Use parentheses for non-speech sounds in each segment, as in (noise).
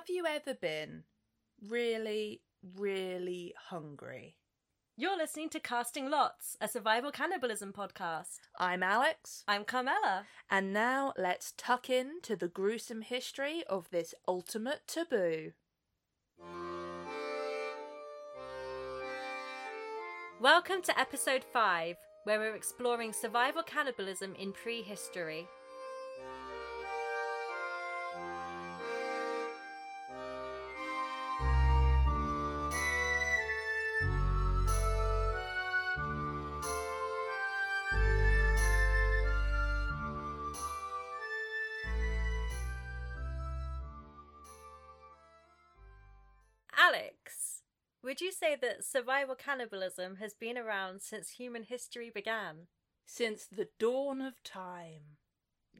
Have you ever been really, really hungry? You're listening to Casting Lots, a survival cannibalism podcast. I'm Alex, I'm Carmela. and now let's tuck in to the gruesome history of this ultimate taboo. Welcome to episode 5, where we're exploring survival cannibalism in prehistory. Would you say that survival cannibalism has been around since human history began? Since the dawn of time.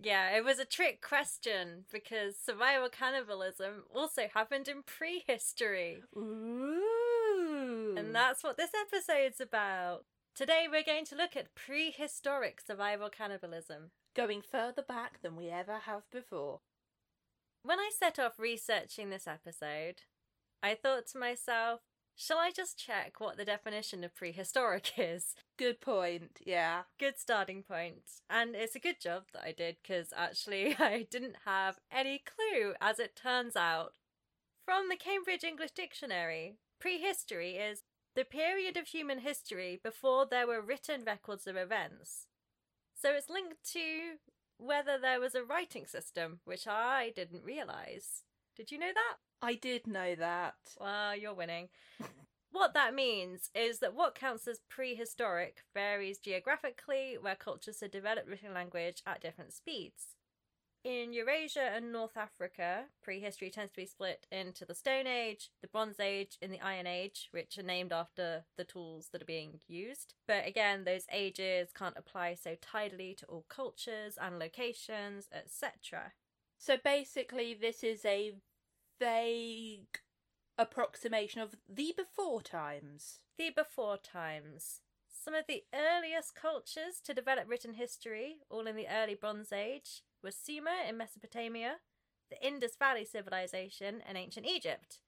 Yeah, it was a trick question because survival cannibalism also happened in prehistory. Ooh. And that's what this episode's about. Today we're going to look at prehistoric survival cannibalism. going further back than we ever have before. When I set off researching this episode, I thought to myself, shall I just check what the definition of prehistoric (laughs) is? Good point, yeah. Good starting point. And it's a good job that I did because actually (laughs) I didn't have any clue, as it turns out. From the Cambridge English Dictionary, prehistory is the period of human history before there were written records of events. So it's linked to whether there was a writing system, which I didn't realise. Did you know that? I did know that. Well, you're winning. (laughs) what that means is that what counts as prehistoric varies geographically, where cultures have developed written language at different speeds. In Eurasia and North Africa, prehistory tends to be split into the Stone Age, the Bronze Age, and the Iron Age, which are named after the tools that are being used. But again, those ages can't apply so tidily to all cultures and locations, etc. So basically, this is a vague approximation of the before times. The before times. Some of the earliest cultures to develop written history, all in the early Bronze Age, were Sumer in Mesopotamia, the Indus Valley Civilization, and ancient Egypt.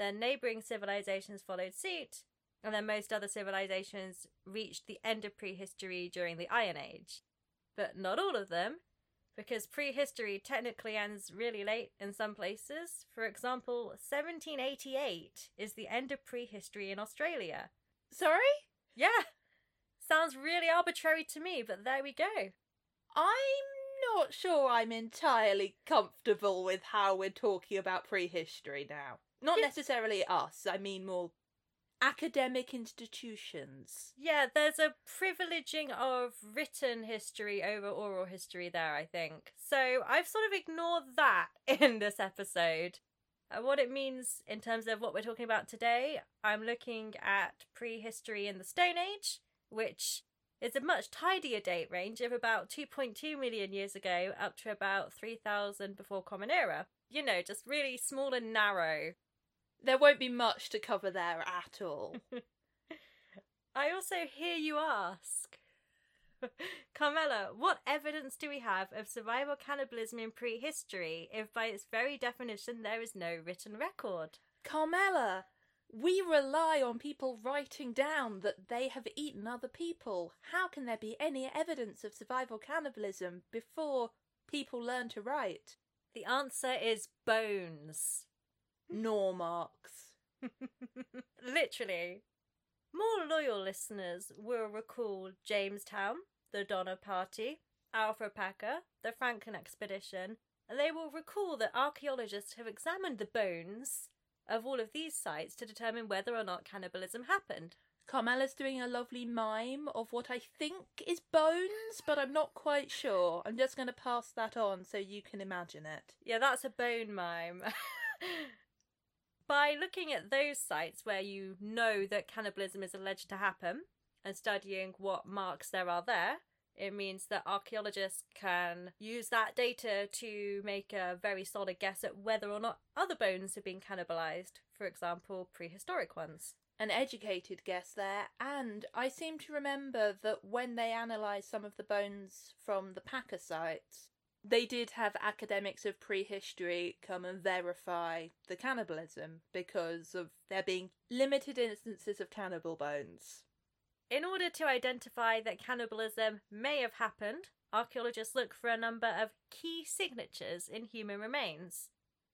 Then neighbouring civilizations followed suit, and then most other civilizations reached the end of prehistory during the Iron Age. But not all of them, because prehistory technically ends really late in some places. For example, 1788 is the end of prehistory in Australia. Sorry? Yeah, sounds really arbitrary to me, but there we go. I'm not sure I'm entirely comfortable with how we're talking about prehistory now. Not necessarily us, I mean more academic institutions. Yeah, there's a privileging of written history over oral history there, I think. So I've sort of ignored that (laughs) in this episode. What it means in terms of what we're talking about today, I'm looking at prehistory in the Stone Age, which is a much tidier date range of about 2.2 million years ago up to about 3000 before Common Era. You know, just really small and narrow. There won't be much to cover there at all. (laughs) I also hear you ask. (laughs) Carmela, what evidence do we have of survival cannibalism in prehistory if, by its very definition, there is no written record? Carmela, we rely on people writing down that they have eaten other people. How can there be any evidence of survival cannibalism before people learn to write? The answer is bones. Gnaw marks. (laughs) Literally. More loyal listeners will recall Jamestown, the Donner Party, Alferd Packer, the Franklin Expedition, and they will recall that archaeologists have examined the bones of all of these sites to determine whether or not cannibalism happened. Carmela's doing a lovely mime of what I think is bones, but I'm not quite sure. I'm just going to pass that on so you can imagine it. Yeah, that's a bone mime. (laughs) By looking at those sites where you know that cannibalism is alleged to happen and studying what marks there are there, it means that archaeologists can use that data to make a very solid guess at whether or not other bones have been cannibalized, for example, prehistoric ones. An educated guess there, and I seem to remember that when they analysed some of the bones from the Packer sites, they did have academics of prehistory come and verify the cannibalism because of there being limited instances of cannibal bones. In order to identify that cannibalism may have happened, archaeologists look for a number of key signatures in human remains.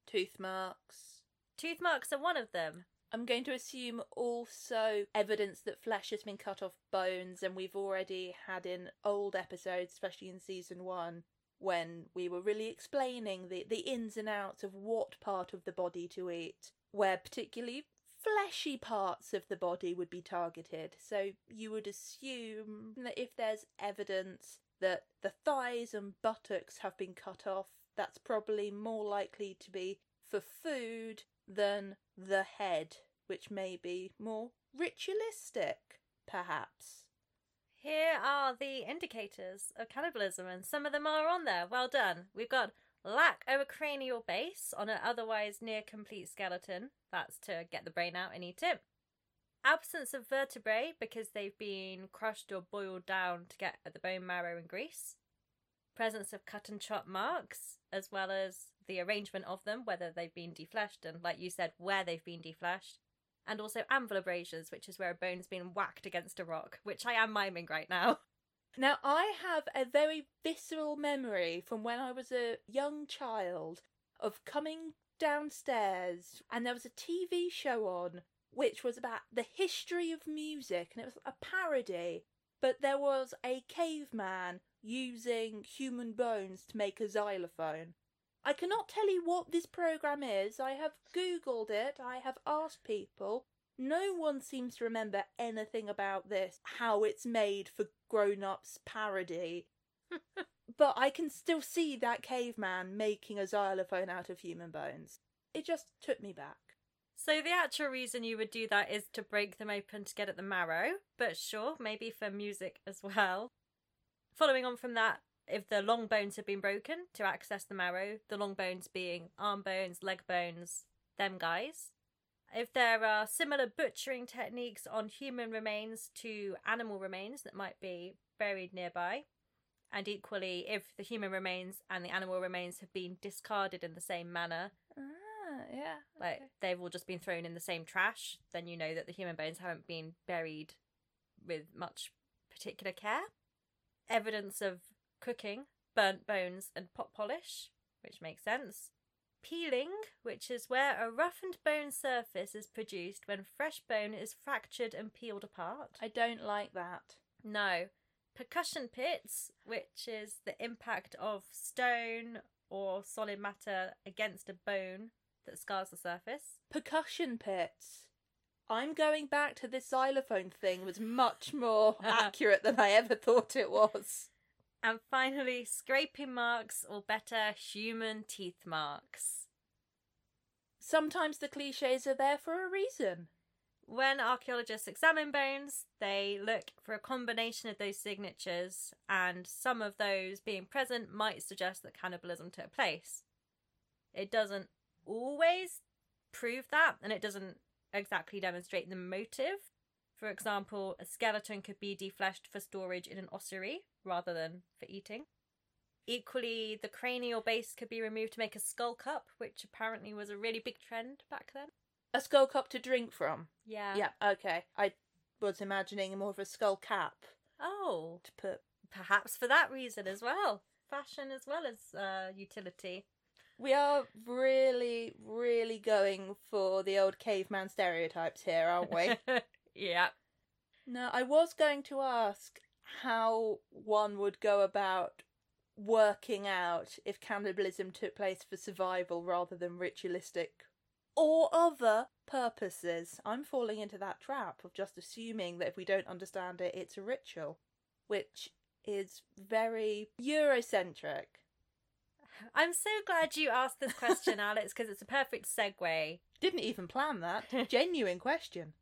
Tooth marks. Tooth marks are one of them. I'm going to assume also evidence that flesh has been cut off bones, and we've already had in old episodes, especially in season one, when we were really explaining the, the ins and outs of what part of the body to eat, where particularly fleshy parts of the body would be targeted. So you would assume that if there's evidence that the thighs and buttocks have been cut off, that's probably more likely to be for food than the head, which may be more ritualistic, perhaps. Here are the indicators of cannibalism, and some of them are on there. Well done. We've got lack of a cranial base on an otherwise near complete skeleton. That's to get the brain out and eat it. Absence of vertebrae because they've been crushed or boiled down to get at the bone marrow and grease. Presence of cut and chop marks, as well as the arrangement of them, whether they've been defleshed and, like you said, where they've been defleshed. And also anvil abrasions, which is where a bone's been whacked against a rock, which I am miming right now. (laughs) Now, I have a very visceral memory from when I was a young child of coming downstairs and there was a TV show on which was about the history of music and it was a parody, but there was a caveman using human bones to make a xylophone. I cannot tell you what this program is. I have Googled it, I have asked people, no one seems to remember anything about this, how it's made for grown ups parody. (laughs) but I can still see that caveman making a xylophone out of human bones. It just took me back. So the actual reason you would do that is to break them open to get at the marrow, but sure, maybe for music as well. Following on from that, if the long bones have been broken to access the marrow, the long bones being arm bones, leg bones, them guys, if there are similar butchering techniques on human remains to animal remains that might be buried nearby, and equally if the human remains and the animal remains have been discarded in the same manner, Ah, yeah. like okay. they've all just been thrown in the same trash, then you know that the human bones haven't been buried with much particular care. Evidence of cooking, burnt bones, and pot polish, which makes sense. Peeling, which is where a roughened bone surface is produced when fresh bone is fractured and peeled apart. I don't like that. No. Percussion pits, which is the impact of stone or solid matter against a bone that scars the surface. Percussion pits. I'm going back to this xylophone thing was much more (laughs) accurate than I ever thought it was. And finally, scraping marks, or better, human teeth marks. Sometimes the cliches are there for a reason. When archaeologists examine bones, they look for a combination of those signatures, and some of those being present might suggest that cannibalism took place. It doesn't always prove that, and it doesn't exactly demonstrate the motive. For example, a skeleton could be defleshed for storage in an ossuary rather than for eating. Equally, the cranial base could be removed to make a skull cup, which apparently was a really big trend back then. A skull cup to drink from. Yeah. Yeah, okay. I was imagining more of a skull cap Oh, to put. perhaps for that reason as well. Fashion as well as uh, utility. We are really, really going for the old caveman stereotypes here, aren't we? (laughs) yeah. no, I was going to ask how one would go about working out if cannibalism took place for survival rather than ritualistic or other purposes. I'm falling into that trap of just assuming that if we don't understand it, it's a ritual, which is very Eurocentric. I'm so glad you asked this question, (laughs) Alex, because it's a perfect segue. Didn't even plan that. Genuine question.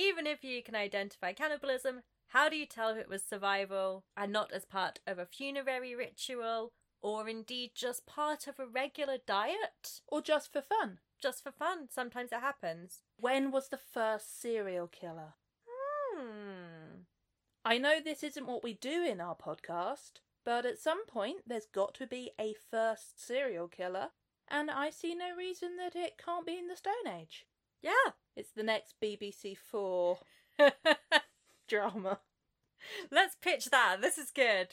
Even if you can identify cannibalism, how do you tell if it was survival and not as part of a funerary ritual or indeed just part of a regular diet? Or just for fun. Just for fun. Sometimes it happens. When was the first serial killer? Hmm. I know this isn't what we do in our podcast, But at some point, there's got to be a first serial killer, and I see no reason that it can't be in the Stone Age. Yeah. It's the next BBC Four (laughs) drama. Let's pitch that. This is good.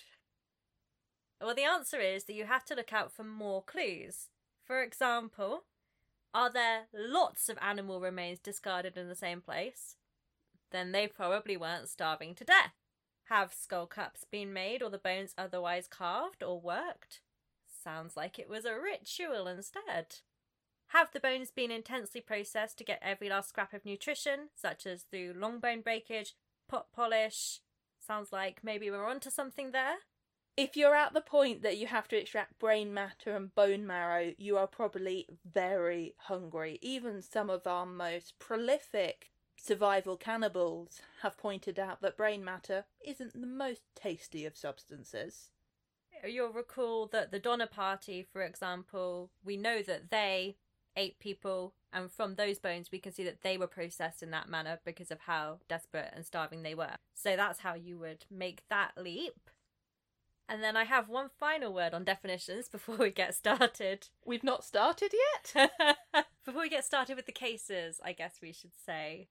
Well, the answer is that you have to look out for more clues. For example, are there lots of animal remains discarded in the same place? Then they probably weren't starving to death. Have skull caps been made or the bones otherwise carved or worked? Sounds like it was a ritual instead. Have the bones been intensely processed to get every last scrap of nutrition, such as through long bone breakage, pot polish? Sounds like maybe we're onto something there. If you're at the point that you have to extract brain matter and bone marrow, you are probably very hungry. Even some of our most prolific survival cannibals have pointed out that brain matter isn't the most tasty of substances. You'll recall that the Donner Party, for example, we know that they ate people, and from those bones, we can see that they were processed in that manner because of how desperate and starving they were. So that's how you would make that leap. And then I have one final word on definitions (laughs) before we get started. We've not started yet? (laughs) before we get started with the cases, I guess we should say.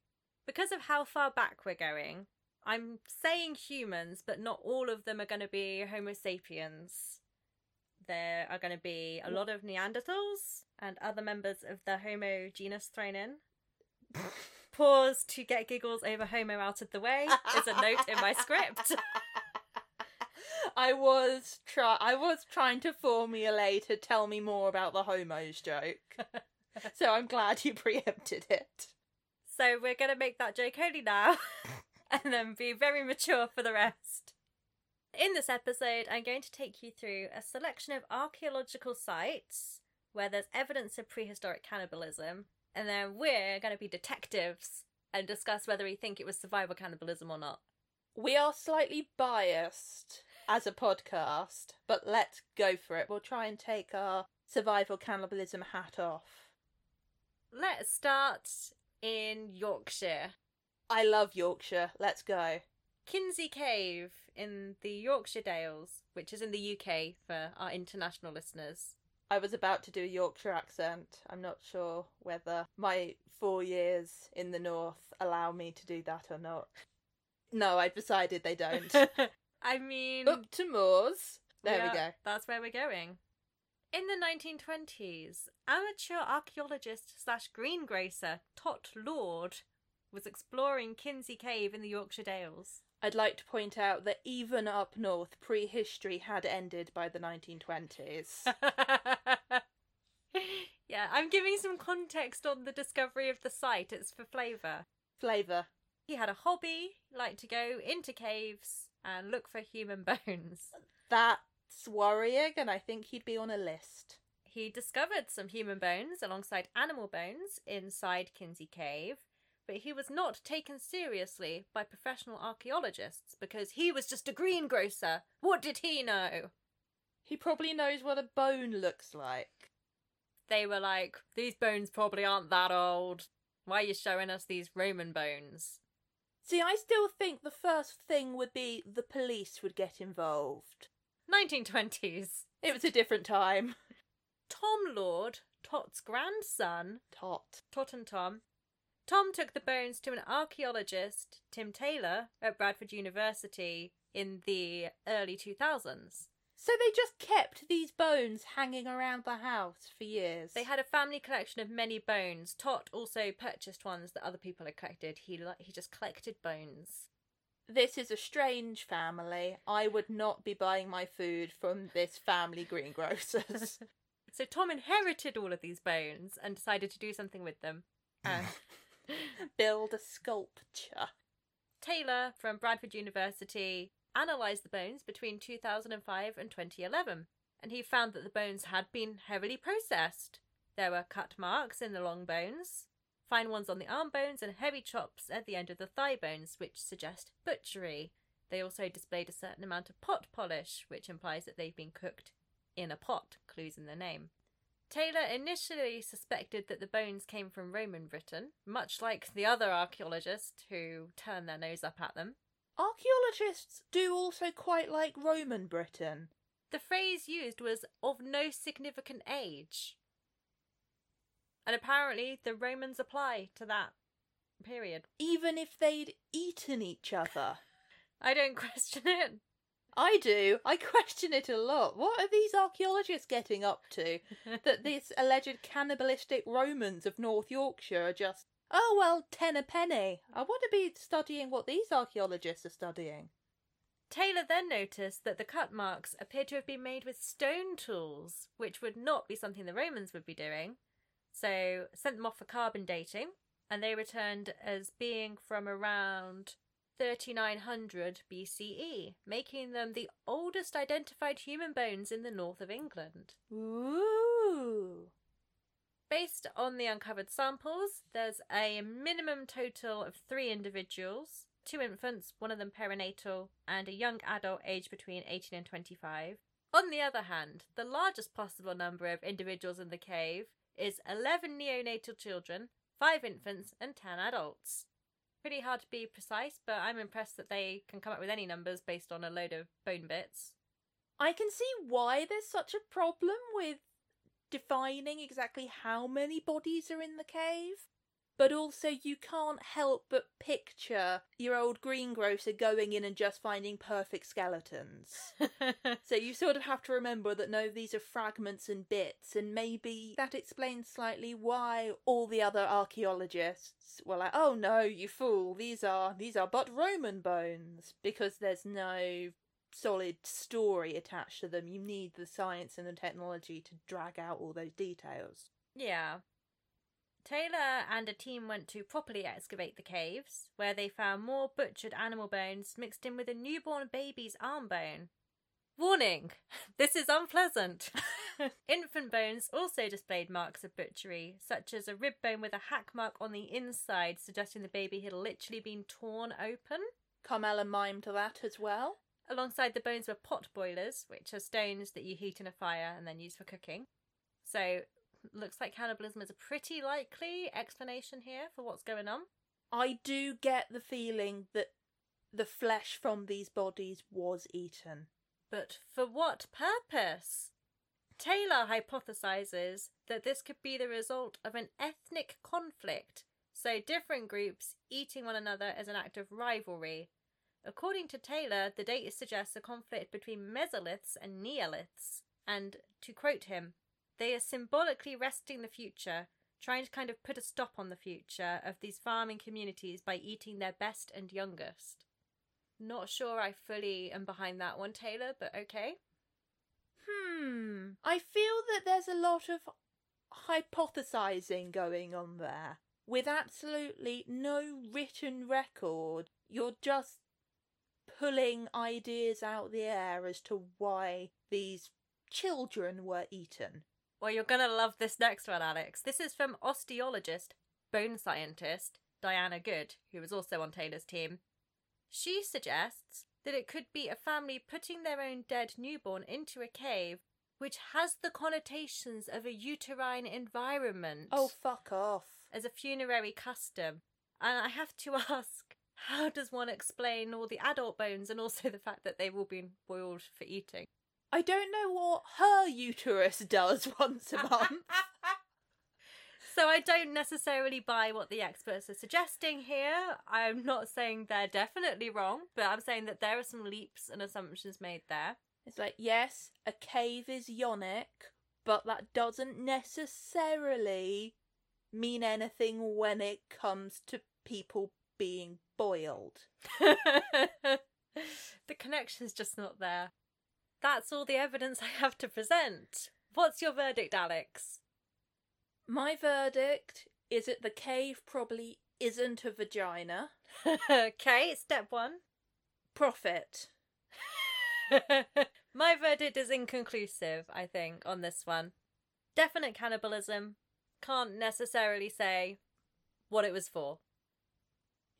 Because of how far back we're going, I'm saying humans, but not all of them are going to be Homo sapiens. There are going to be a lot of Neanderthals and other members of the Homo genus thrown in. (laughs) Pause to get giggles over Homo out of the way is a note in my script. (laughs) I was try I was trying to formulate a tell me more about the homos joke. (laughs) so I'm glad you preempted it. So we're going to make that joke only now and then be very mature for the rest. In this episode, I'm going to take you through a selection of archaeological sites where there's evidence of prehistoric cannibalism, and then we're going to be detectives and discuss whether we think it was survival cannibalism or not. We are slightly biased as a podcast, but let's go for it. We'll try and take our survival cannibalism hat off. Let's start in Yorkshire. I love Yorkshire. Let's go. Kinsey Cave in the Yorkshire Dales, which is in the UK for our international listeners. I was about to do a Yorkshire accent. I'm not sure whether my four years in the north allow me to do that or not. No, I've decided they don't. (laughs) I mean, Up to moors. There we, go. That's where we're going. In the 1920s, amateur archaeologist slash greengrocer Tot Lord was exploring Kinsey Cave in the Yorkshire Dales. I'd like to point out that even up north, prehistory had ended by the 1920s. (laughs) yeah, I'm giving some context on the discovery of the site. It's for flavour. Flavour. He had a hobby, liked to go into caves and look for human (laughs) bones. That's worrying, and I think he'd be on a list. He discovered some human bones alongside animal bones inside Kinsey Cave, but he was not taken seriously by professional archaeologists because he was just a greengrocer. What did he know? He probably knows what a bone looks like. They were like, these bones probably aren't that old. Why are you showing us these Roman bones? See, I still think the first thing would be the police would get involved. 1920s. It was a different time. Tom Lord, Tot's grandson, Tot. Tot and Tom. Tom took the bones to an archaeologist, Tim Taylor, at Bradford University in the early 2000s. So they just kept these bones hanging around the house for years. They had a family collection of many bones. Tot also purchased ones that other people had collected. He li- he just collected bones. This is a strange family. I would not be buying my food from this family greengrocers. (laughs) So Tom inherited all of these bones and decided to do something with them. (laughs) And (laughs) Build a sculpture. Taylor from Bradford University analysed the bones between 2005 and 2011, and he found that the bones had been heavily processed. There were cut marks in the long bones, fine ones on the arm bones, and heavy chops at the end of the thigh bones, which suggest butchery. They also displayed a certain amount of pot polish, which implies that they've been cooked in a pot, clues in the name. Taylor initially suspected that the bones came from Roman Britain, much like the other archaeologists who turned their nose up at them. Archaeologists do also quite like Roman Britain. The phrase used was of no significant age. And apparently the Romans apply to that period. Even if they'd eaten each other. (laughs) I don't question it. I do. I (laughs) question it a lot. What are these archaeologists getting up to? (laughs) that these alleged cannibalistic Romans of North Yorkshire are just, oh well, ten a penny. I want to be studying what these archaeologists are studying. Taylor then noticed that the cut marks appeared to have been made with stone tools, which would not be something the Romans would be doing. So sent them off for carbon dating, and they returned as being from around 3900 BCE, making them the oldest identified human bones in the north of England. Ooh. Based on the uncovered samples, there's a minimum total of three individuals two infants, one of them perinatal, and a young adult aged between 18 and 25. On the other hand, the largest possible number of individuals in the cave is 11 neonatal children, 5 infants, and 10 adults. Pretty hard to be precise, but I'm impressed that they can come up with any numbers based on a load of bone bits. I can see why there's such a problem with defining exactly how many bodies are in the cave. But also, you can't help but picture your old greengrocer going in and just finding perfect skeletons. (laughs) so you sort of have to remember that no, these are fragments and bits, and maybe that explains slightly why all the other archaeologists were like, "Oh no, you fool! These are these are but Roman bones," because there's no solid story attached to them. You need the science and the technology to drag out all those details. Yeah. Taylor and a team went to properly excavate the caves, where they found more butchered animal bones mixed in with a newborn baby's arm bone. Warning! (laughs) This is unpleasant! (laughs) Infant bones also displayed marks of butchery, such as a rib bone with a hack mark on the inside, suggesting the baby had literally been torn open. Carmela mimed that as well. Alongside the bones were pot boilers, which are stones that you heat in a fire and then use for cooking. So looks like cannibalism is a pretty likely explanation here for what's going on. I do get the feeling that the flesh from these bodies was eaten. But for what purpose? Taylor hypothesizes that this could be the result of an ethnic conflict, so different groups eating one another as an act of rivalry. According to Taylor, the data suggests a conflict between mesoliths and neoliths, and to quote him, they are symbolically wresting the future, trying to kind of put a stop on the future of these farming communities by eating their best and youngest. Not sure I fully am behind that one, Taylor, but okay. Hmm. I feel that there's a lot of hypothesizing going on there with absolutely no written record. You're just pulling ideas out the air as to why these children were eaten. Well, you're going to love this next one, Alex. This is from osteologist, bone scientist Diana Good, who was also on Taylor's team. She suggests that it could be a family putting their own dead newborn into a cave, which has the connotations of a uterine environment. Oh, fuck off. As a funerary custom. And I have to (laughs) ask, how does one explain all the adult bones and also the fact that they've all been boiled for eating? I don't know what her uterus (laughs) does (laughs) once a month. (laughs) so I don't necessarily buy what the experts are suggesting here. I'm not saying they're definitely wrong, but I'm saying that there are some leaps and assumptions made there. It's like, yes, a cave is yonic, but that doesn't necessarily mean anything when it comes to people being boiled. the connection's just not there. That's all the evidence I have to present. What's your verdict, Alex? My verdict is that the cave probably isn't a vagina. (laughs) okay, step one. Profit. (laughs) My verdict is inconclusive, I think, on this one. Definite cannibalism. Can't necessarily say what it was for.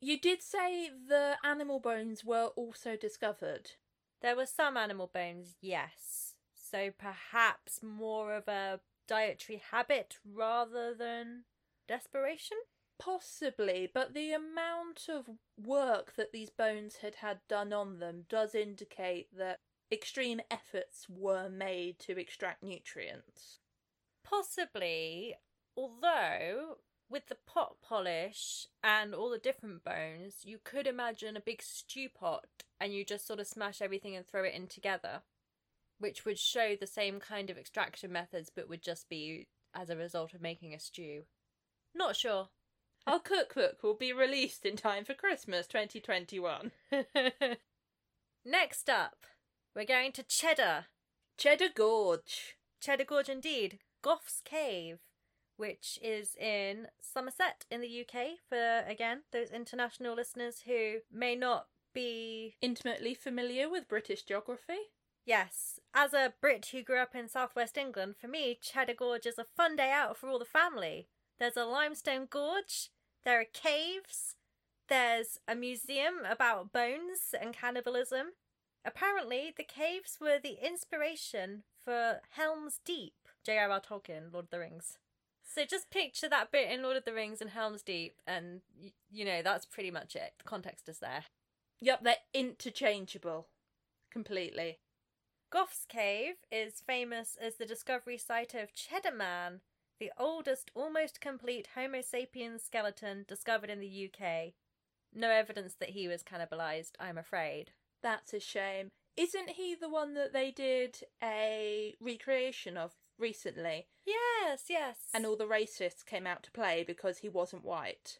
You did say the animal bones were also discovered. There were some animal bones, yes. So perhaps more of a dietary habit rather than desperation? Possibly, but the amount of work that these bones had had done on them does indicate that extreme efforts were made to extract nutrients. Possibly, although with the pot polish and all the different bones, you could imagine a big stew pot and you just sort of smash everything and throw it in together, which would show the same kind of extraction methods but would just be as a result of making a stew. Not sure. (laughs) Our cookbook will be released in time for Christmas 2021. (laughs) Next up, we're going to Cheddar. Cheddar Gorge. Cheddar Gorge indeed. Gough's Cave, which is in Somerset in the UK for, again, those international listeners who may not be. Intimately familiar with British geography? Yes, as a Brit who grew up in southwest England, for me, Cheddar Gorge is a fun day out for all the family. There's a limestone gorge, there are caves, there's a museum about bones and cannibalism. Apparently, the caves were the inspiration for Helm's Deep, J.R.R. Tolkien, Lord of the Rings. So just picture that bit in Lord of the Rings and Helm's Deep, and y- you know, that's pretty much it. The context is there. Yep, they're interchangeable. Completely. Gough's Cave is famous as the discovery site of Cheddar Man, the oldest almost complete Homo sapiens skeleton discovered in the UK. No evidence that he was cannibalized, I'm afraid. That's a shame. Isn't he the one that they did a recreation of recently? Yes, yes. And all the racists came out to play because he wasn't white.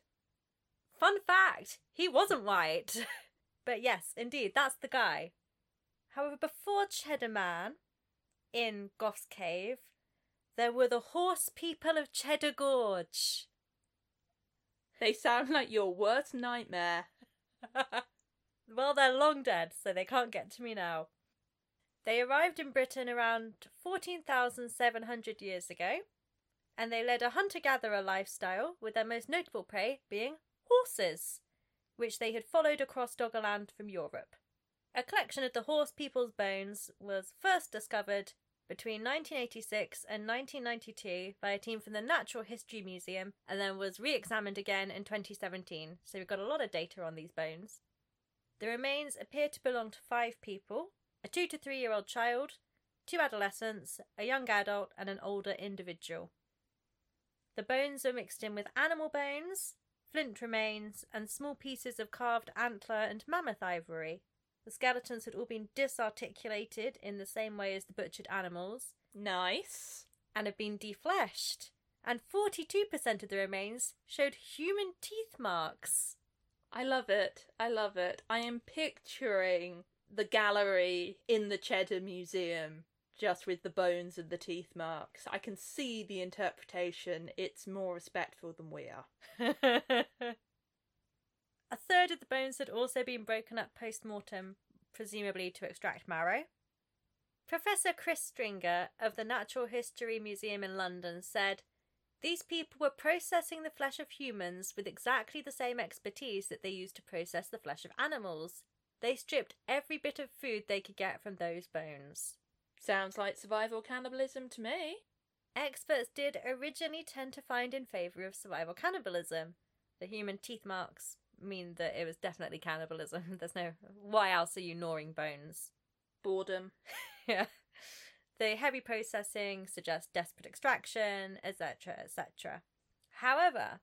Fun fact he wasn't white. (laughs) but yes, indeed, that's the guy. However, before Cheddar Man, in Gough's Cave, there were the horse people of Cheddar Gorge. They sound like your worst nightmare. (laughs) well, they're long dead, so they can't get to me now. They arrived in Britain around 14,700 years ago, and they led a hunter gatherer lifestyle, with their most notable prey being horses, which they had followed across Doggerland from Europe. A collection of the horse people's bones was first discovered between 1986 and 1992 by a team from the Natural History Museum and then was re examined again in 2017. So we've got a lot of data on these bones. The remains appear to belong to five people a two to three year old child, two adolescents, a young adult, and an older individual. The bones are mixed in with animal bones, flint remains, and small pieces of carved antler and mammoth ivory. The skeletons had all been disarticulated in the same way as the butchered animals Nice. and had been defleshed. And 42% of the remains showed human teeth marks. I love it. I love it. I am picturing the gallery in the Cheddar Museum just with the bones and the teeth marks. I can see the interpretation. It's more respectful than we are. (laughs) A third of the bones had also been broken up post mortem, presumably to extract marrow. Professor Chris Stringer of the Natural History Museum in London said, These people were processing the flesh of humans with exactly the same expertise that they used to process the flesh of animals. They stripped every bit of food they could get from those bones. Sounds like survival cannibalism to me. Experts did originally tend to find in favour of survival cannibalism. The human teeth marks mean that it was definitely cannibalism. (laughs) There's no. Why else are you gnawing bones? Boredom. (laughs) yeah. The heavy processing suggests desperate extraction, etc., etc. However,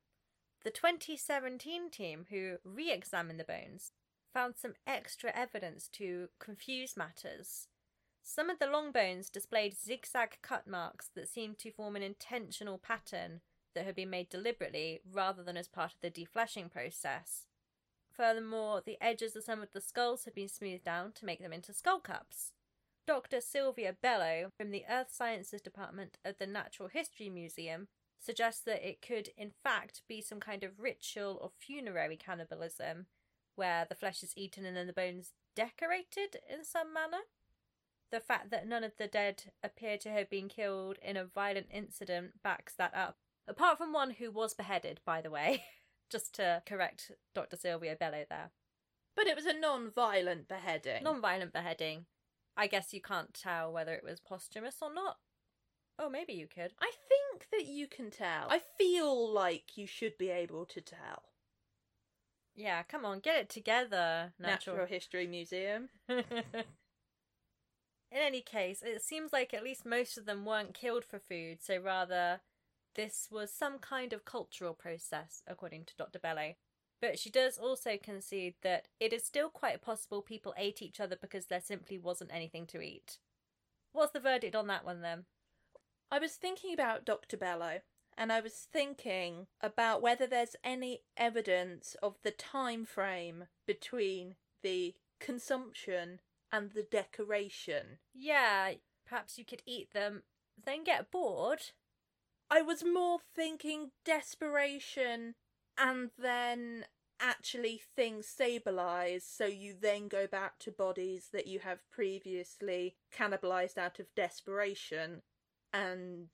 the 2017 team who re examined the bones found some extra evidence to confuse matters. Some of the long bones displayed zigzag cut marks that seemed to form an intentional pattern that had been made deliberately rather than as part of the defleshing process. Furthermore, the edges of some of the skulls had been smoothed down to make them into skull caps. Dr. Silvia Bello from the Earth Sciences Department of the Natural History Museum suggests that it could, in fact, be some kind of ritual or funerary cannibalism, where the flesh is eaten and then the bones decorated in some manner. The fact that none of the dead appear to have been killed in a violent incident backs that up. Apart from one who was beheaded, by the way, (laughs) just to correct Dr. Silvia Bello there. But it was a non violent beheading. Non violent beheading. I guess you can't tell whether it was posthumous or not. Oh, maybe you could. I think that you can tell. I feel like you should be able to tell. Yeah, come on, get it together, Natural, natural. History Museum. (laughs) In any case, it seems like at least most of them weren't killed for food, so rather this was some kind of cultural process, according to Dr. Bello. But she does also concede that it is still quite possible people ate each other because there simply wasn't anything to eat. What's the verdict on that one then? I was thinking about Dr. Bello, and I was thinking about whether there's any evidence of the time frame between the consumption and the decoration. Yeah, perhaps you could eat them, then get bored. I was more thinking desperation and then actually things stabilize so you then go back to bodies that you have previously cannibalized out of desperation and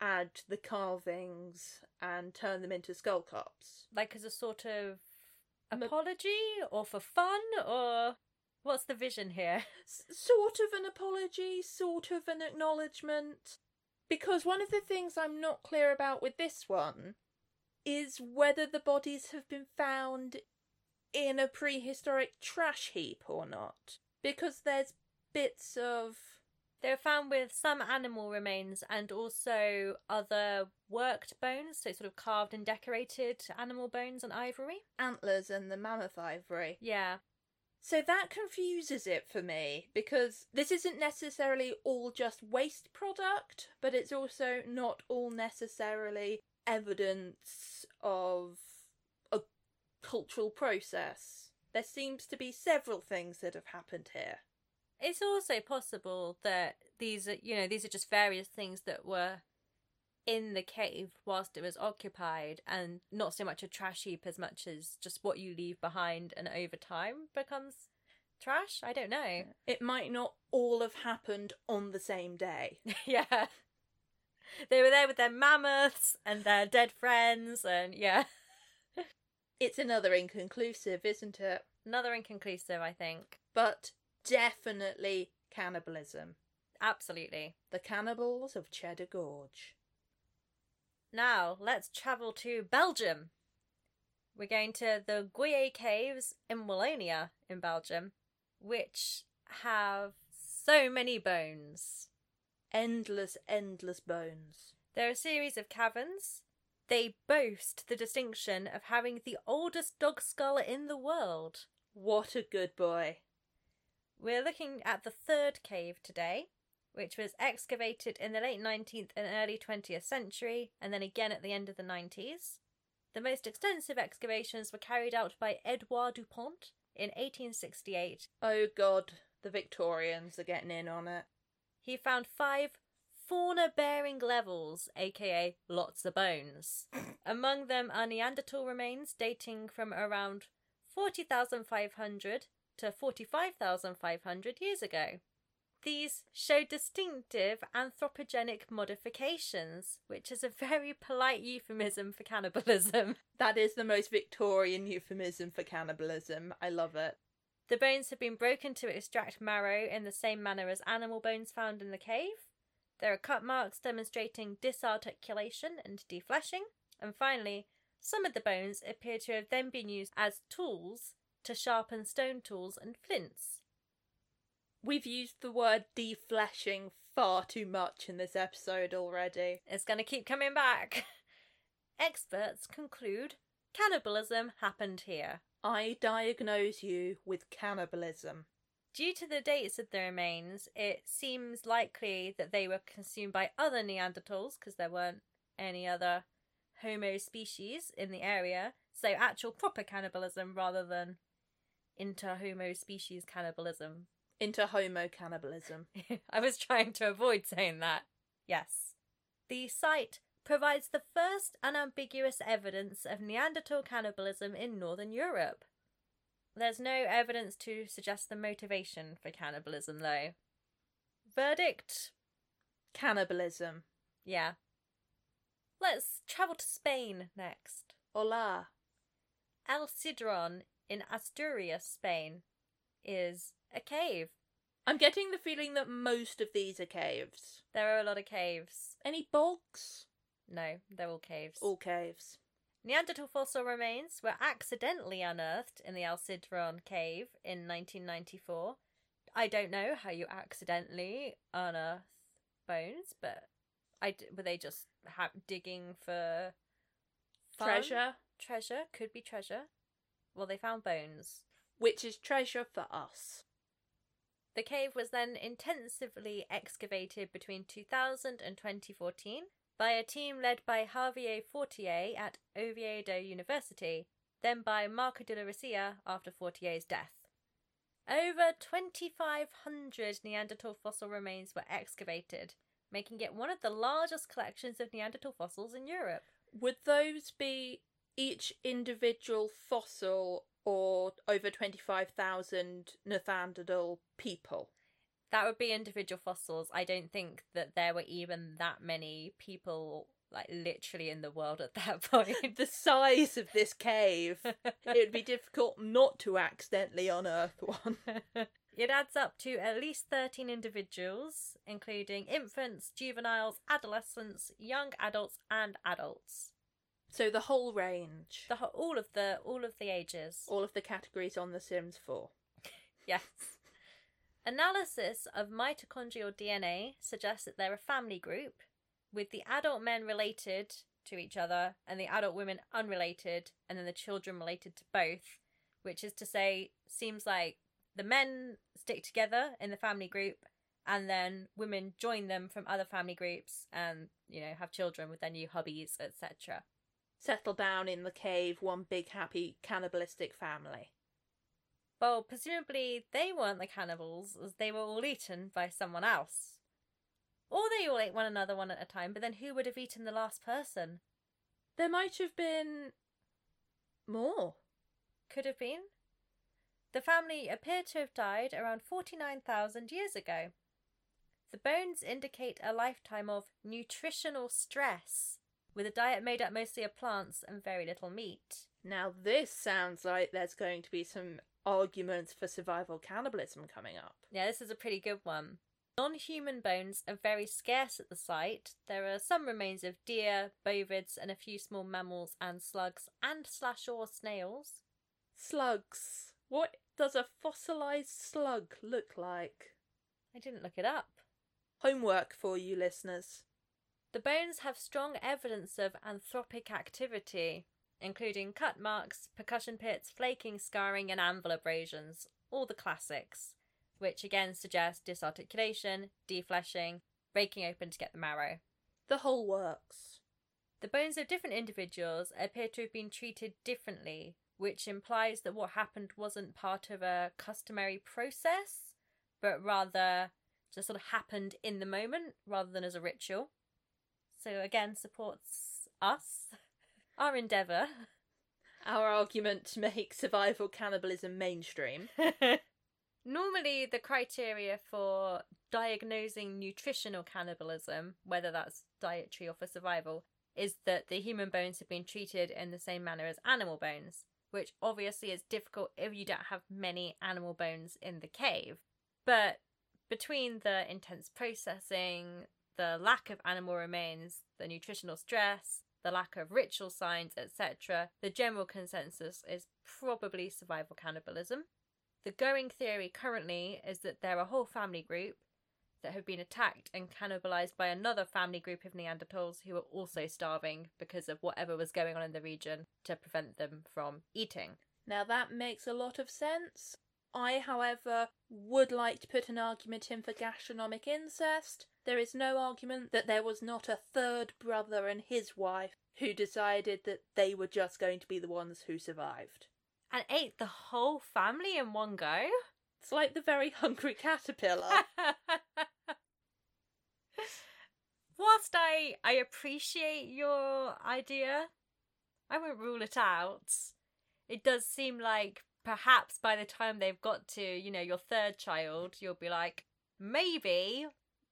add the carvings and turn them into skull cups. Like as a sort of apology or for fun or what's the vision here? (laughs) S- sort of an apology, sort of an acknowledgement. Because one of the things I'm not clear about with this one is whether the bodies have been found in a prehistoric trash heap or not. Because there's bits of They were found with some animal remains and also other worked bones, so sort of carved and decorated animal bones and ivory. antlers and the mammoth ivory. Yeah. So that confuses it for me because this isn't necessarily all just waste product, but it's also not all necessarily evidence of a cultural process. There seems to be several things that have happened here. It's also possible that these are, you know, these are just various things that were in the cave whilst it was occupied and not so much a trash heap as much as just what you leave behind and over time becomes trash. I don't know. It might not all have happened on the same day. (laughs) yeah. They were there with their mammoths and their dead friends and yeah. It's another inconclusive, isn't it? Another inconclusive, I think. But definitely cannibalism. Absolutely. The cannibals of Cheddar Gorge. Now, let's travel to Belgium. We're going to the Goyet Caves in Wallonia in Belgium, which have so many bones. Endless, endless bones. They're a series of caverns. They boast the distinction of having the oldest dog skull in the world. What a good boy. We're looking at the third cave today, which was excavated in the late 19th and early 20th century, and then again at the end of the 90s. The most extensive excavations were carried out by Edouard Dupont in 1868. Oh god, the Victorians are getting in on it. He found five fauna bearing levels, aka lots of bones. (coughs) Among them are Neanderthal remains dating from around 40,500 to 45,500 years ago. These show distinctive anthropogenic modifications, which is a very polite euphemism for cannibalism. (laughs) That is the most Victorian euphemism for cannibalism. I love it. The bones have been broken to extract marrow in the same manner as animal bones found in the cave. There are cut marks demonstrating disarticulation and defleshing. And finally, some of the bones appear to have then been used as tools to sharpen stone tools and flints. We've used the word defleshing far too much in this episode already. It's going to keep coming back. (laughs) Experts conclude cannibalism happened here. I diagnose you with cannibalism. Due to the dates of the remains, it seems likely that they were consumed by other Neanderthals because there weren't any other Homo species in the area. So, actual proper cannibalism rather than inter Homo species cannibalism. Into homo cannibalism. (laughs) I was trying to avoid saying that. Yes. The site provides the first unambiguous evidence of Neanderthal cannibalism in Northern Europe. There's no evidence to suggest the motivation for cannibalism, though. Verdict? Cannibalism. Yeah. Let's travel to Spain next. Hola. El Sidron in Asturias, Spain, is a cave. I'm getting the feeling that most of these are caves. There are a lot of caves. Any bogs? No, they're all caves. All caves. Neanderthal fossil remains were accidentally unearthed in the El Sidron cave in 1994. I don't know how you accidentally unearth bones, but I d- were they just ha- digging for fun? Treasure, Treasure could be treasure. Well, they found bones. which is treasure for us. The cave was then intensively excavated between 2000 and 2014 by a team led by Javier Fortea at Oviedo University, then by Marco de la Rasilla after Fortea's death. Over 2,500 Neanderthal fossil remains were excavated, making it one of the largest collections of Neanderthal fossils in Europe. Would those be each individual fossil or over 25,000 Neanderthal people? That would be individual fossils. I don't think that there were even that many people, like literally in the world at that (laughs) point. the size of this cave, (laughs) it would be difficult not to accidentally unearth one. (laughs) it adds up to at least 13 individuals, including infants, juveniles, adolescents, young adults, and adults. So the whole range, The whole, all of the all of the ages. all of the categories on The Sims 4. Yes. Analysis of mitochondrial DNA suggests that they're a family group, with the adult men related to each other and the adult women unrelated, and then the children related to both, which is to say, seems like the men stick together in the family group, and then women join them from other family groups and, you know, have children with their new hobbies, etc. Settle down in the cave, one big happy cannibalistic family. Well, presumably they weren't the cannibals, as they were all eaten by someone else. Or they all ate one another one at a time, but then who would have eaten the last person? There might have been more. Could have been. The family appear to have died around 49,000 years ago. The bones indicate a lifetime of nutritional stress, with a diet made up mostly of plants and very little meat. Now, this sounds like there's going to be some arguments for survival cannibalism coming up. Yeah, this is a pretty good one. Non human bones are very scarce at the site. There are some remains of deer, bovids, and a few small mammals and slugs, and slash or snails. Slugs. What does a fossilized slug look like? I didn't look it up. Homework for you listeners. The bones have strong evidence of anthropic activity, including cut marks, percussion pits, flaking, scarring, and anvil abrasions, all the classics, which again suggest disarticulation, defleshing, breaking open to get the marrow. The whole works. The bones of different individuals appear to have been treated differently, which implies that what happened wasn't part of a customary process, but rather just sort of happened in the moment rather than as a ritual. So again, supports us, our endeavour. Our argument to make survival cannibalism mainstream. (laughs) Normally, the criteria for diagnosing nutritional cannibalism, whether that's dietary or for survival, is that the human bones have been treated in the same manner as animal bones, which obviously is difficult if you don't have many animal bones in the cave. But between the intense processing, the lack of animal remains, the nutritional stress, the lack of ritual signs, etc., the general consensus is probably survival cannibalism. The going theory currently is that they're a whole family group that have been attacked and cannibalized by another family group of Neanderthals who were also starving because of whatever was going on in the region to prevent them from eating. Now that makes a lot of sense. I, however, would like to put an argument in for gastronomic incest. There is no argument that there was not a third brother and his wife who decided that they were just going to be the ones who survived. And ate the whole family in one go? It's like the very hungry caterpillar. (laughs) Whilst I, I appreciate your idea, I won't rule it out. It does seem like perhaps by the time they've got to, you know, your third child, you'll be like, maybe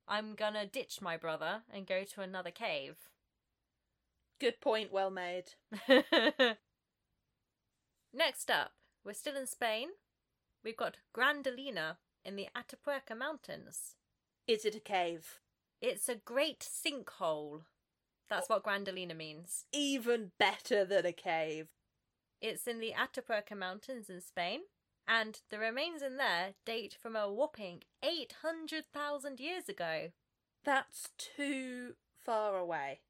I'm gonna ditch my brother and go to another cave. Good point, well made. (laughs) Next up, we're still in Spain. We've got Gran Dolina, in the Atapuerca Mountains. Is it a cave? It's a great sinkhole. That's oh. what Gran Dolina means. Even better than a cave. It's in the Atapuerca Mountains in Spain, and the remains in there date from a whopping 800,000 years ago. That's too far away.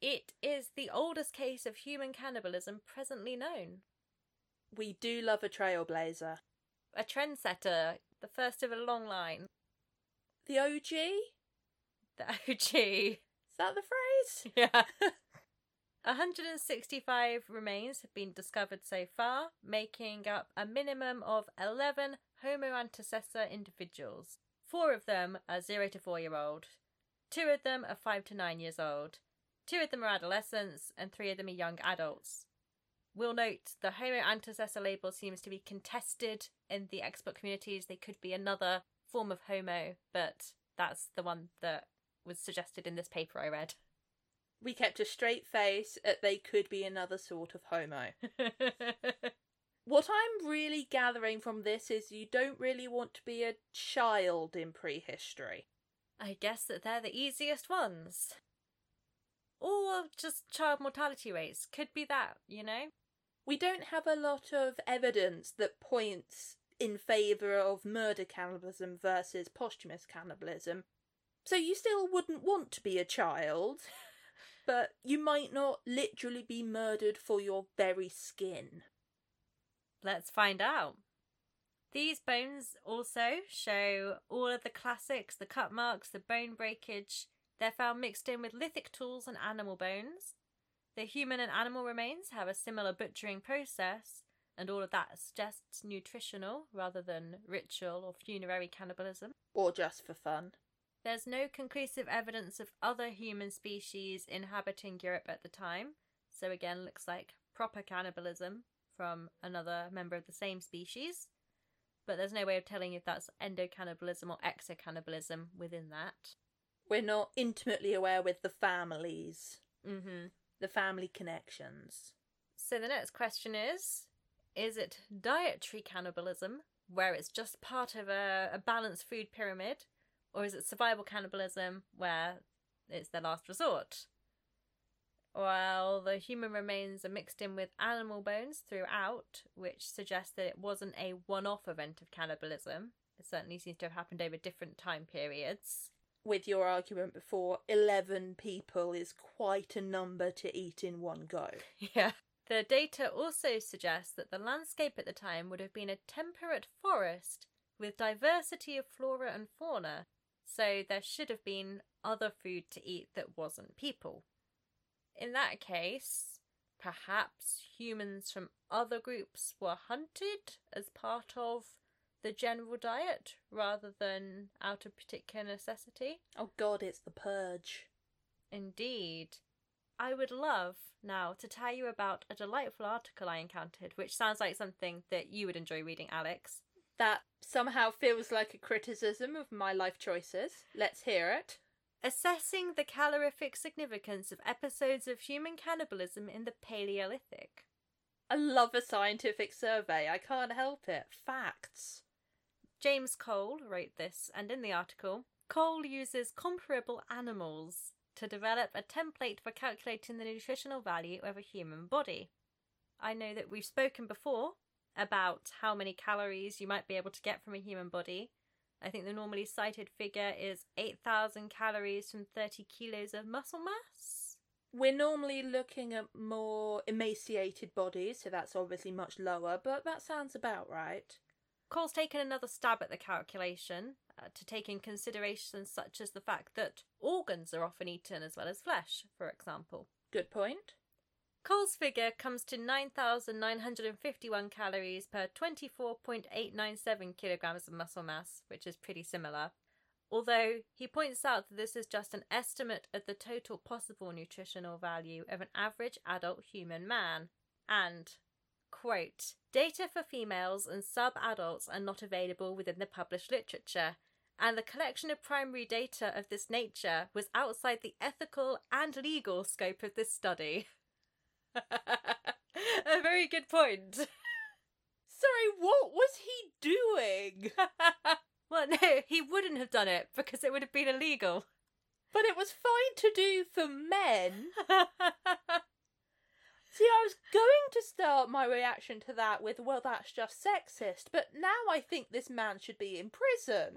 It is the oldest case of human cannibalism presently known. We do love a trailblazer. A trendsetter, the first of a long line. The OG? The (laughs) OG. Is that the phrase? Yeah. (laughs) 165 remains have been discovered so far, making up a minimum of 11 Homo antecessor individuals. Four of them are 0 to 4 year old, two of them are 5 to 9 years old, two of them are adolescents, and three of them are young adults. We'll note the Homo antecessor label seems to be contested in the expert communities. They could be another form of Homo, but that's the one that was suggested in this paper I read. We kept a straight face at they could be another sort of homo. (laughs) What I'm really gathering from this is you don't really want to be a child in prehistory. I guess that they're the easiest ones. Or just child mortality rates. Could be that, you know? We don't have a lot of evidence that points in favour of murder cannibalism versus posthumous cannibalism. So you still wouldn't want to be a child, (laughs) but you might not literally be murdered for your very skin. Let's find out. These bones also show all of the classics, the cut marks, the bone breakage. They're found mixed in with lithic tools and animal bones. The human and animal remains have a similar butchering process, and all of that suggests nutritional rather than ritual or funerary cannibalism. Or just for fun. There's no conclusive evidence of other human species inhabiting Europe at the time, so again, looks like proper cannibalism from another member of the same species. But there's no way of telling if that's endocannibalism or exocannibalism within that. We're not intimately aware with the families, Mm-hmm. the family connections. So the next question is Is it dietary cannibalism, where it's just part of a, a balanced food pyramid, or is it survival cannibalism, where it's their last resort? While the human remains are mixed in with animal bones throughout, which suggests that it wasn't a one off event of cannibalism. It certainly seems to have happened over different time periods. With your argument before, 11 people is quite a number to eat in one go. (laughs) Yeah. The data also suggests that the landscape at the time would have been a temperate forest with diversity of flora and fauna, so there should have been other food to eat that wasn't people. In that case, perhaps humans from other groups were hunted as part of the general diet rather than out of particular necessity. Oh god, it's the purge. Indeed. I would love now to tell you about a delightful article I encountered, which sounds like something that you would enjoy reading, Alex. That somehow feels like a criticism of my life choices. Let's hear it. Assessing the calorific significance of episodes of human cannibalism in the Paleolithic. I love a scientific survey. I can't help it. Facts. James Cole wrote this, and in the article, Cole uses comparable animals to develop a template for calculating the nutritional value of a human body. I know that we've spoken before about how many calories you might be able to get from a human body. I think the normally cited figure is 8,000 calories from 30 kilos of muscle mass. We're normally looking at more emaciated bodies, so that's obviously much lower, but that sounds about right. Cole's taken another stab at the calculation uh, to take in considerations such as the fact that organs are often eaten as well as flesh, for example. Good point. Cole's figure comes to 9,951 calories per 24.897 kilograms of muscle mass, which is pretty similar. Although he points out that this is just an estimate of the total possible nutritional value of an average adult human man. And, quote, data for females and sub adults are not available within the published literature, and the collection of primary data of this nature was outside the ethical and legal scope of this study. (laughs) (laughs) a very good point. (laughs) Sorry, what was he doing? (laughs) Well, no, he wouldn't have done it because it would have been illegal. But it was fine to do for men. See, I was going to start my reaction to that with, well, that's just sexist, but now I think this man should be in prison.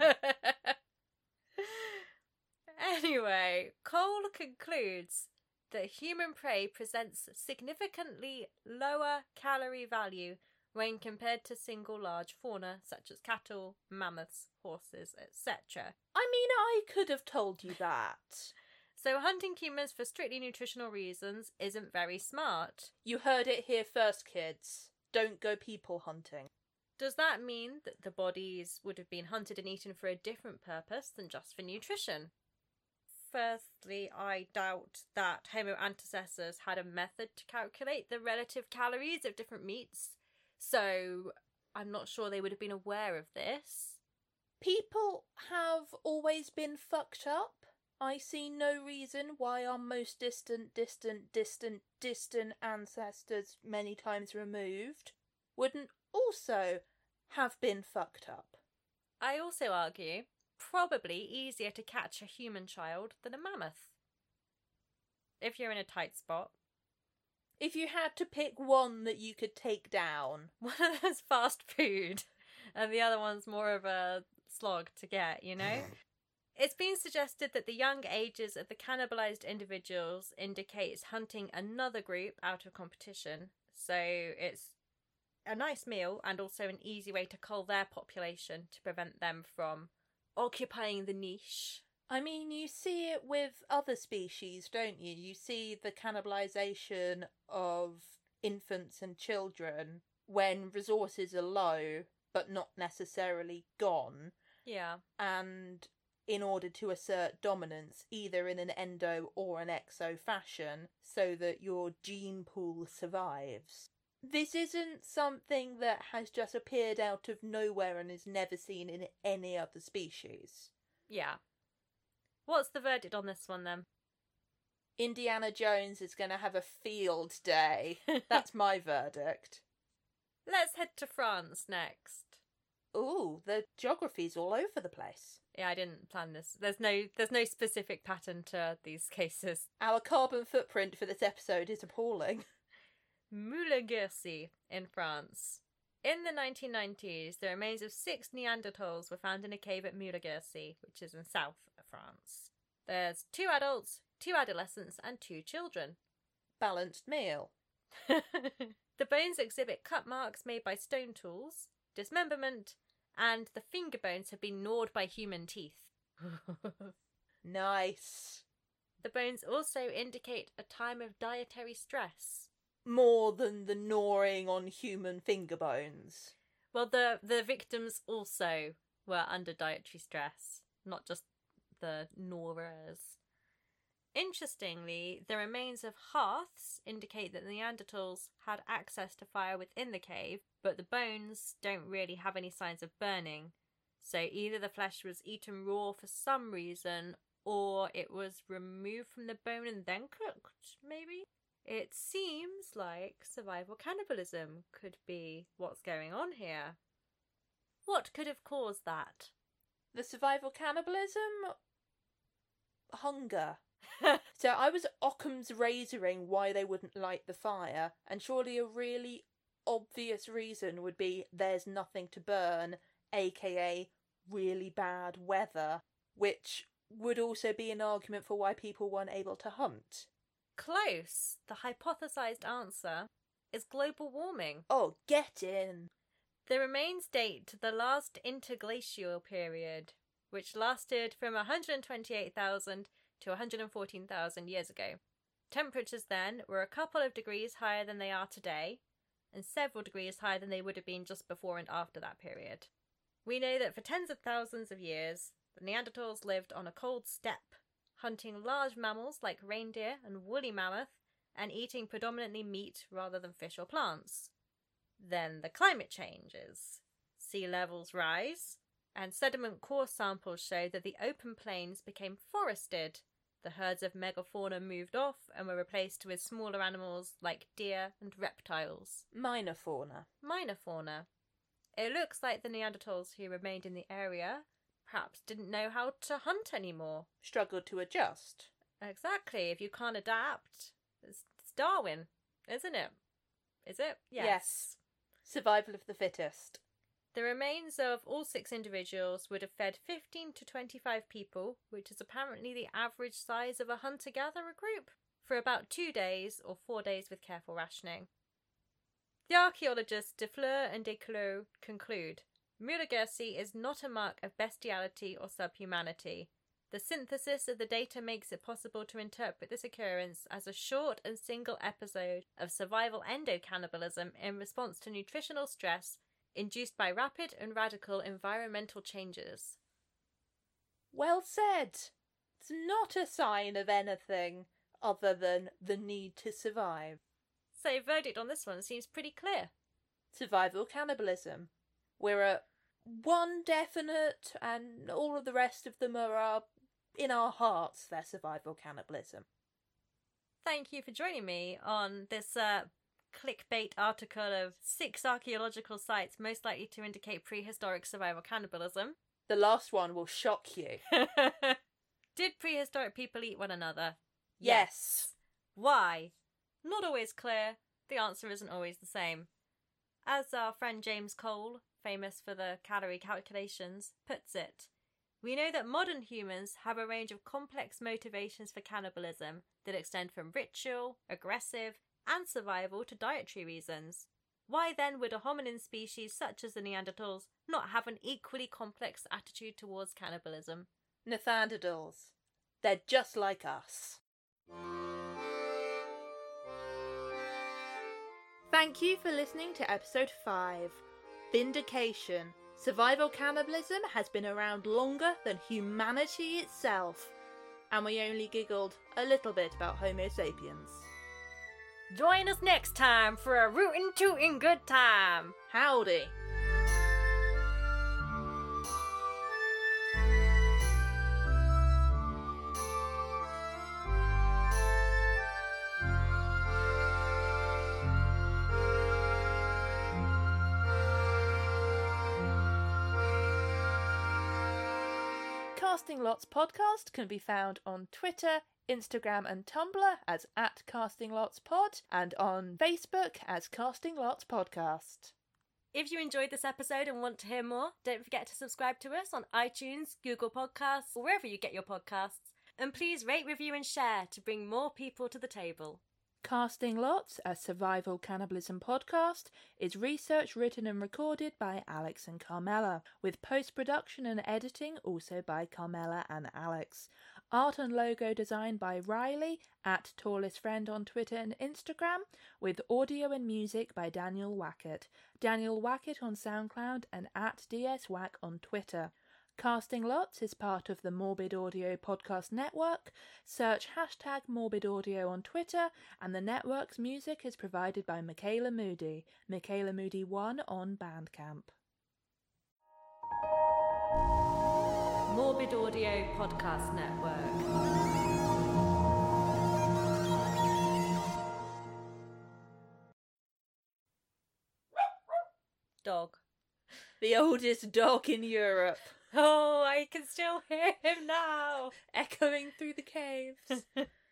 anyway, Cole concludes that human prey presents significantly lower calorie value when compared to single large fauna such as cattle, mammoths, horses, etc. I mean, I could have told you that. (laughs) So, hunting humans for strictly nutritional reasons isn't very smart. You heard it here first, kids. Don't go people hunting. Does that mean that the bodies would have been hunted and eaten for a different purpose than just for nutrition? Firstly, I doubt that Homo antecessors had a method to calculate the relative calories of different meats, so I'm not sure they would have been aware of this. People have always been fucked up. I see no reason why our most distant, distant, distant, distant ancestors, many times removed, wouldn't also have been fucked up. I also argue probably easier to catch a human child than a mammoth. If you're in a tight spot. If you had to pick one that you could take down, (laughs) one of them's fast food, and the other one's more of a slog to get, you know? Mm. It's been suggested that the young ages of the cannibalized individuals indicates hunting another group out of competition. So it's a nice meal and also an easy way to cull their population to prevent them from occupying the niche. I mean, you see it with other species, don't you? You see the cannibalization of infants and children when resources are low, but not necessarily gone. Yeah. And in order to assert dominance, either in an endo or an exo fashion, so that your gene pool survives. This isn't something that has just appeared out of nowhere and is never seen in any other species. Yeah. What's the verdict on this one then? Indiana Jones is going to have a field day. (laughs) That's my verdict. Let's head to France next. Ooh, the geography's all over the place. Yeah, I didn't plan this. There's no there's no specific pattern to these cases. Our carbon footprint for this episode is appalling. (laughs) Moula-Guercy in France. In the 1990s, the remains of six Neanderthals were found in a cave at Moula-Guercy, which is in south of France. There's two adults, two adolescents, and two children. Balanced meal. (laughs) the bones exhibit cut marks made by stone tools, dismemberment, and the finger bones have been gnawed by human teeth. (laughs) nice. The bones also indicate a time of dietary stress. More than the gnawing on human finger bones. Well, the the victims also were under dietary stress, not just the gnawers. Interestingly, the remains of hearths indicate that Neanderthals had access to fire within the cave, but the bones don't really have any signs of burning. So either the flesh was eaten raw for some reason, or it was removed from the bone and then cooked, maybe? It seems like survival cannibalism could be what's going on here. What could have caused that? The survival cannibalism? Hunger. (laughs) so I was Occam's razoring why they wouldn't light the fire, and surely a really obvious reason would be there's nothing to burn, aka really bad weather, which would also be an argument for why people weren't able to hunt. Close. The hypothesized answer is global warming. Oh, get in. The remains date to the last interglacial period, which lasted from 128,000 to 114,000 years ago. Temperatures then were a couple of degrees higher than they are today, and several degrees higher than they would have been just before and after that period. We know that for tens of thousands of years, the Neanderthals lived on a cold steppe, hunting large mammals like reindeer and woolly mammoth, and eating predominantly meat rather than fish or plants. Then the climate changes. Sea levels rise, and sediment core samples show that the open plains became forested. The herds of megafauna moved off and were replaced with smaller animals like deer and reptiles. Minor fauna. Minor fauna. It looks like the Neanderthals who remained in the area perhaps didn't know how to hunt anymore. Struggled to adjust. Exactly. If you can't adapt, it's, it's Darwin, isn't it? Is it? Yes. yes. Survival of the fittest. The remains of all six individuals would have fed 15 to 25 people, which is apparently the average size of a hunter gatherer group, for about two days or four days with careful rationing. The archaeologists Defleur and Desclaux conclude Moula-Guercy is not a mark of bestiality or subhumanity. The synthesis of the data makes it possible to interpret this occurrence as a short and single episode of survival endocannibalism in response to nutritional stress induced by rapid and radical environmental changes. Well said. It's not a sign of anything other than the need to survive. So, verdict on this one seems pretty clear. Survival cannibalism. We're at one definite, and all of the rest of them are our, in our hearts, their survival cannibalism. Thank you for joining me on this uh, clickbait article of six archaeological sites most likely to indicate prehistoric survival cannibalism. The last one will shock you. (laughs) Did prehistoric people eat one another? Yes. Why? Not always clear. The answer isn't always the same. As our friend James Cole, famous for the calorie calculations, puts it, we know that modern humans have a range of complex motivations for cannibalism that extend from ritual, aggressive, and survival to dietary reasons. Why then would a hominin species such as the Neanderthals not have an equally complex attitude towards cannibalism? Neanderthals. They're just like us. Thank you for listening to episode 5 Vindication. Survival cannibalism has been around longer than humanity itself, and we only giggled a little bit about Homo sapiens. Join us next time for a rootin' tootin' good time. Howdy! Casting Lots podcast can be found on Twitter, Instagram, and Tumblr as at Casting Lots Pod, and on Facebook as Casting Lots Podcast. If you enjoyed this episode and want to hear more, don't forget to subscribe to us on iTunes, Google Podcasts, or wherever you get your podcasts. And please rate, review, and share to bring more people to the table. Casting Lots, a survival cannibalism podcast, is research written and recorded by Alex and Carmela, with post production and editing also by Carmela and Alex. Art and logo designed by Riley at Tallest Friend on Twitter and Instagram, with audio and music by Daniel Wackett. Daniel Wackett on SoundCloud and at DSWack on Twitter. Casting Lots is part of the Morbid Audio Podcast Network. Search hashtag Morbid Audio on Twitter, and the network's music is provided by Michaela Moody, Michaela Moody1 on Bandcamp. Morbid Audio Podcast Network. Dog. The oldest dog in Europe, Oh, I can still hear him now. echoing through the caves. (laughs)